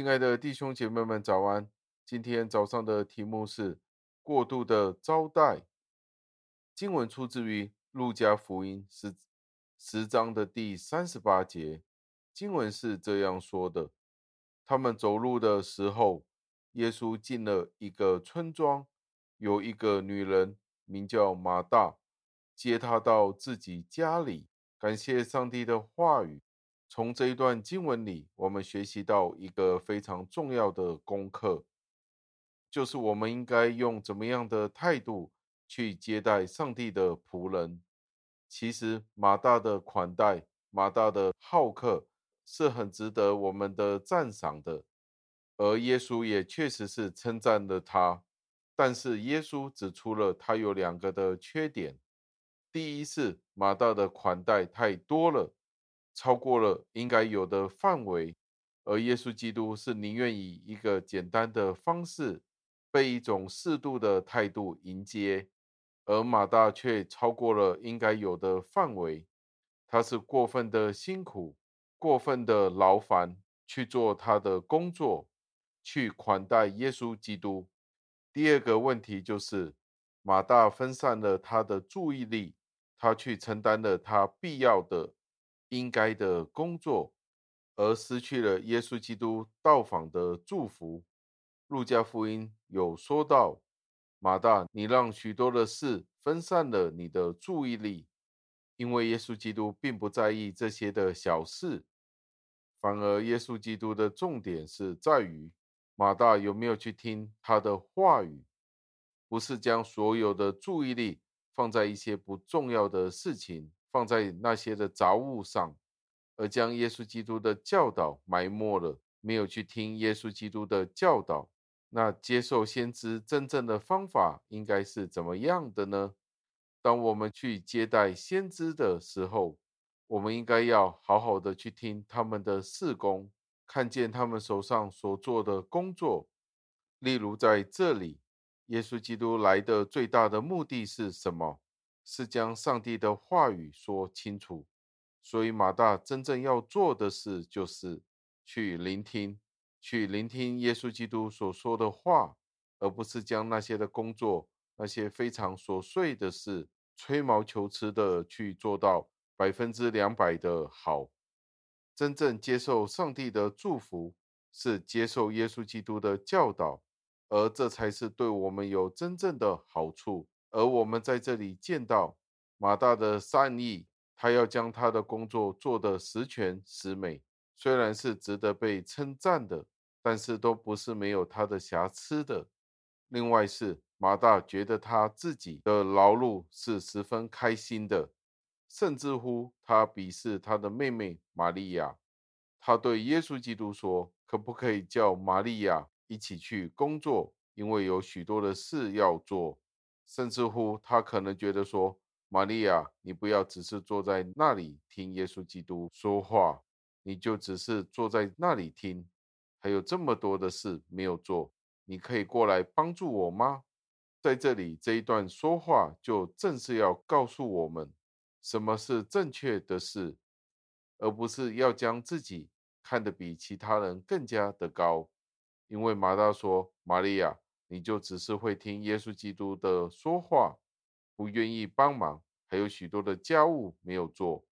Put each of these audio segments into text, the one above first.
亲爱的弟兄姐妹们，早安！今天早上的题目是过度的招待。经文出自于路加福音十十章的第三十八节。经文是这样说的：他们走路的时候，耶稣进了一个村庄，有一个女人名叫马大，接他到自己家里。感谢上帝的话语。从这一段经文里，我们学习到一个非常重要的功课，就是我们应该用怎么样的态度去接待上帝的仆人。其实马大的款待，马大的好客，是很值得我们的赞赏的，而耶稣也确实是称赞了他。但是耶稣指出了他有两个的缺点：第一是马大的款待太多了。超过了应该有的范围，而耶稣基督是宁愿以一个简单的方式，被一种适度的态度迎接，而马大却超过了应该有的范围，他是过分的辛苦，过分的劳烦去做他的工作，去款待耶稣基督。第二个问题就是，马大分散了他的注意力，他去承担了他必要的。应该的工作，而失去了耶稣基督到访的祝福。路加福音有说到：“马大，你让许多的事分散了你的注意力，因为耶稣基督并不在意这些的小事，反而耶稣基督的重点是在于马大有没有去听他的话语，不是将所有的注意力放在一些不重要的事情。”放在那些的杂物上，而将耶稣基督的教导埋没了，没有去听耶稣基督的教导。那接受先知真正的方法应该是怎么样的呢？当我们去接待先知的时候，我们应该要好好的去听他们的事工，看见他们手上所做的工作。例如在这里，耶稣基督来的最大的目的是什么？是将上帝的话语说清楚，所以马大真正要做的事就是去聆听，去聆听耶稣基督所说的话，而不是将那些的工作、那些非常琐碎的事、吹毛求疵的去做到百分之两百的好。真正接受上帝的祝福，是接受耶稣基督的教导，而这才是对我们有真正的好处。而我们在这里见到马大的善意，他要将他的工作做得十全十美，虽然是值得被称赞的，但是都不是没有他的瑕疵的。另外是马大觉得他自己的劳碌是十分开心的，甚至乎他鄙视他的妹妹玛利亚。他对耶稣基督说：“可不可以叫玛利亚一起去工作？因为有许多的事要做。”甚至乎，他可能觉得说：“玛利亚，你不要只是坐在那里听耶稣基督说话，你就只是坐在那里听，还有这么多的事没有做，你可以过来帮助我吗？”在这里，这一段说话就正是要告诉我们，什么是正确的事，而不是要将自己看得比其他人更加的高。因为马大说：“玛利亚。”你就只是会听耶稣基督的说话，不愿意帮忙，还有许多的家务没有做。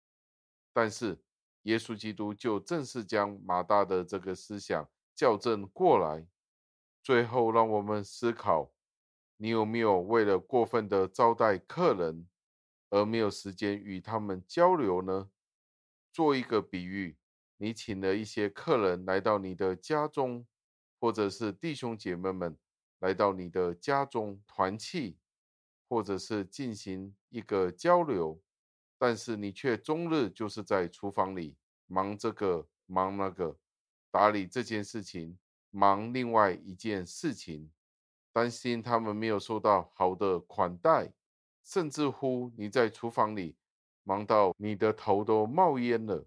但是耶稣基督就正式将马大的这个思想校正过来。最后，让我们思考：你有没有为了过分的招待客人，而没有时间与他们交流呢？做一个比喻，你请了一些客人来到你的家中，或者是弟兄姐妹们。来到你的家中团契，或者是进行一个交流，但是你却终日就是在厨房里忙这个忙那个，打理这件事情，忙另外一件事情，担心他们没有受到好的款待，甚至乎你在厨房里忙到你的头都冒烟了，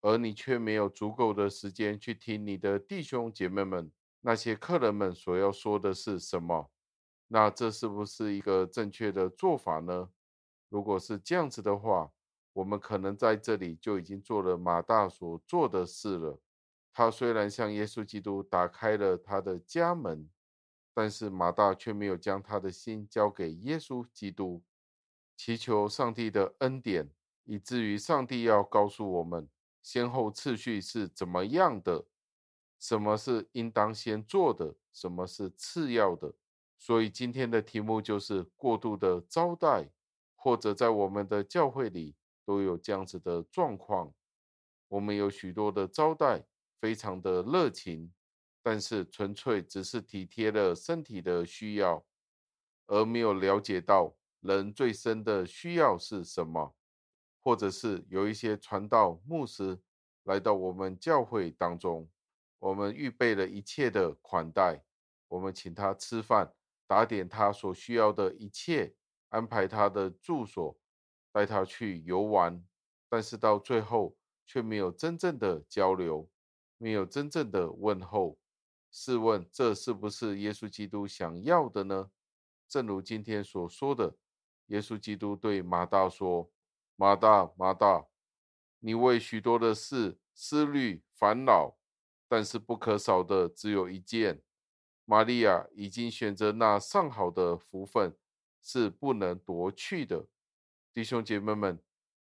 而你却没有足够的时间去听你的弟兄姐妹们。那些客人们所要说的是什么？那这是不是一个正确的做法呢？如果是这样子的话，我们可能在这里就已经做了马大所做的事了。他虽然向耶稣基督打开了他的家门，但是马大却没有将他的心交给耶稣基督，祈求上帝的恩典，以至于上帝要告诉我们先后次序是怎么样的，什么是应当先做的，什么是次要的。所以今天的题目就是过度的招待，或者在我们的教会里都有这样子的状况。我们有许多的招待，非常的热情，但是纯粹只是体贴了身体的需要，而没有了解到人最深的需要是什么。或者是有一些传道牧师来到我们教会当中，我们预备了一切的款待，我们请他吃饭。打点他所需要的一切，安排他的住所，带他去游玩，但是到最后却没有真正的交流，没有真正的问候。试问，这是不是耶稣基督想要的呢？正如今天所说的，耶稣基督对马大说：“马大，马大，你为许多的事思虑烦恼，但是不可少的只有一件。”玛利亚已经选择那上好的福分，是不能夺去的。弟兄姐妹们，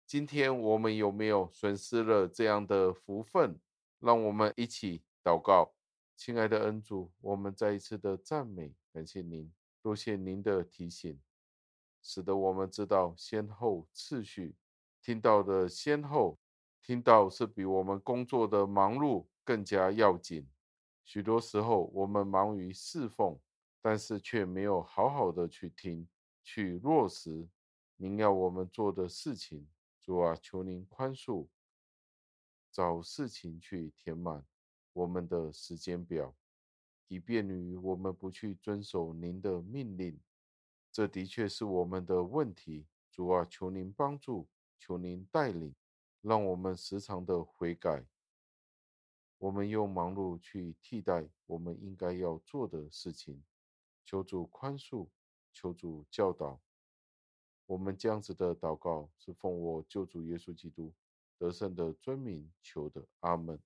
今天我们有没有损失了这样的福分？让我们一起祷告。亲爱的恩主，我们再一次的赞美，感谢您，多谢您的提醒，使得我们知道先后次序，听到的先后，听到是比我们工作的忙碌更加要紧。许多时候，我们忙于侍奉，但是却没有好好的去听、去落实您要我们做的事情。主啊，求您宽恕，找事情去填满我们的时间表，以便于我们不去遵守您的命令。这的确是我们的问题。主啊，求您帮助，求您带领，让我们时常的悔改。我们用忙碌去替代我们应该要做的事情，求主宽恕，求主教导。我们这样子的祷告是奉我救主耶稣基督得胜的尊名求的，阿门。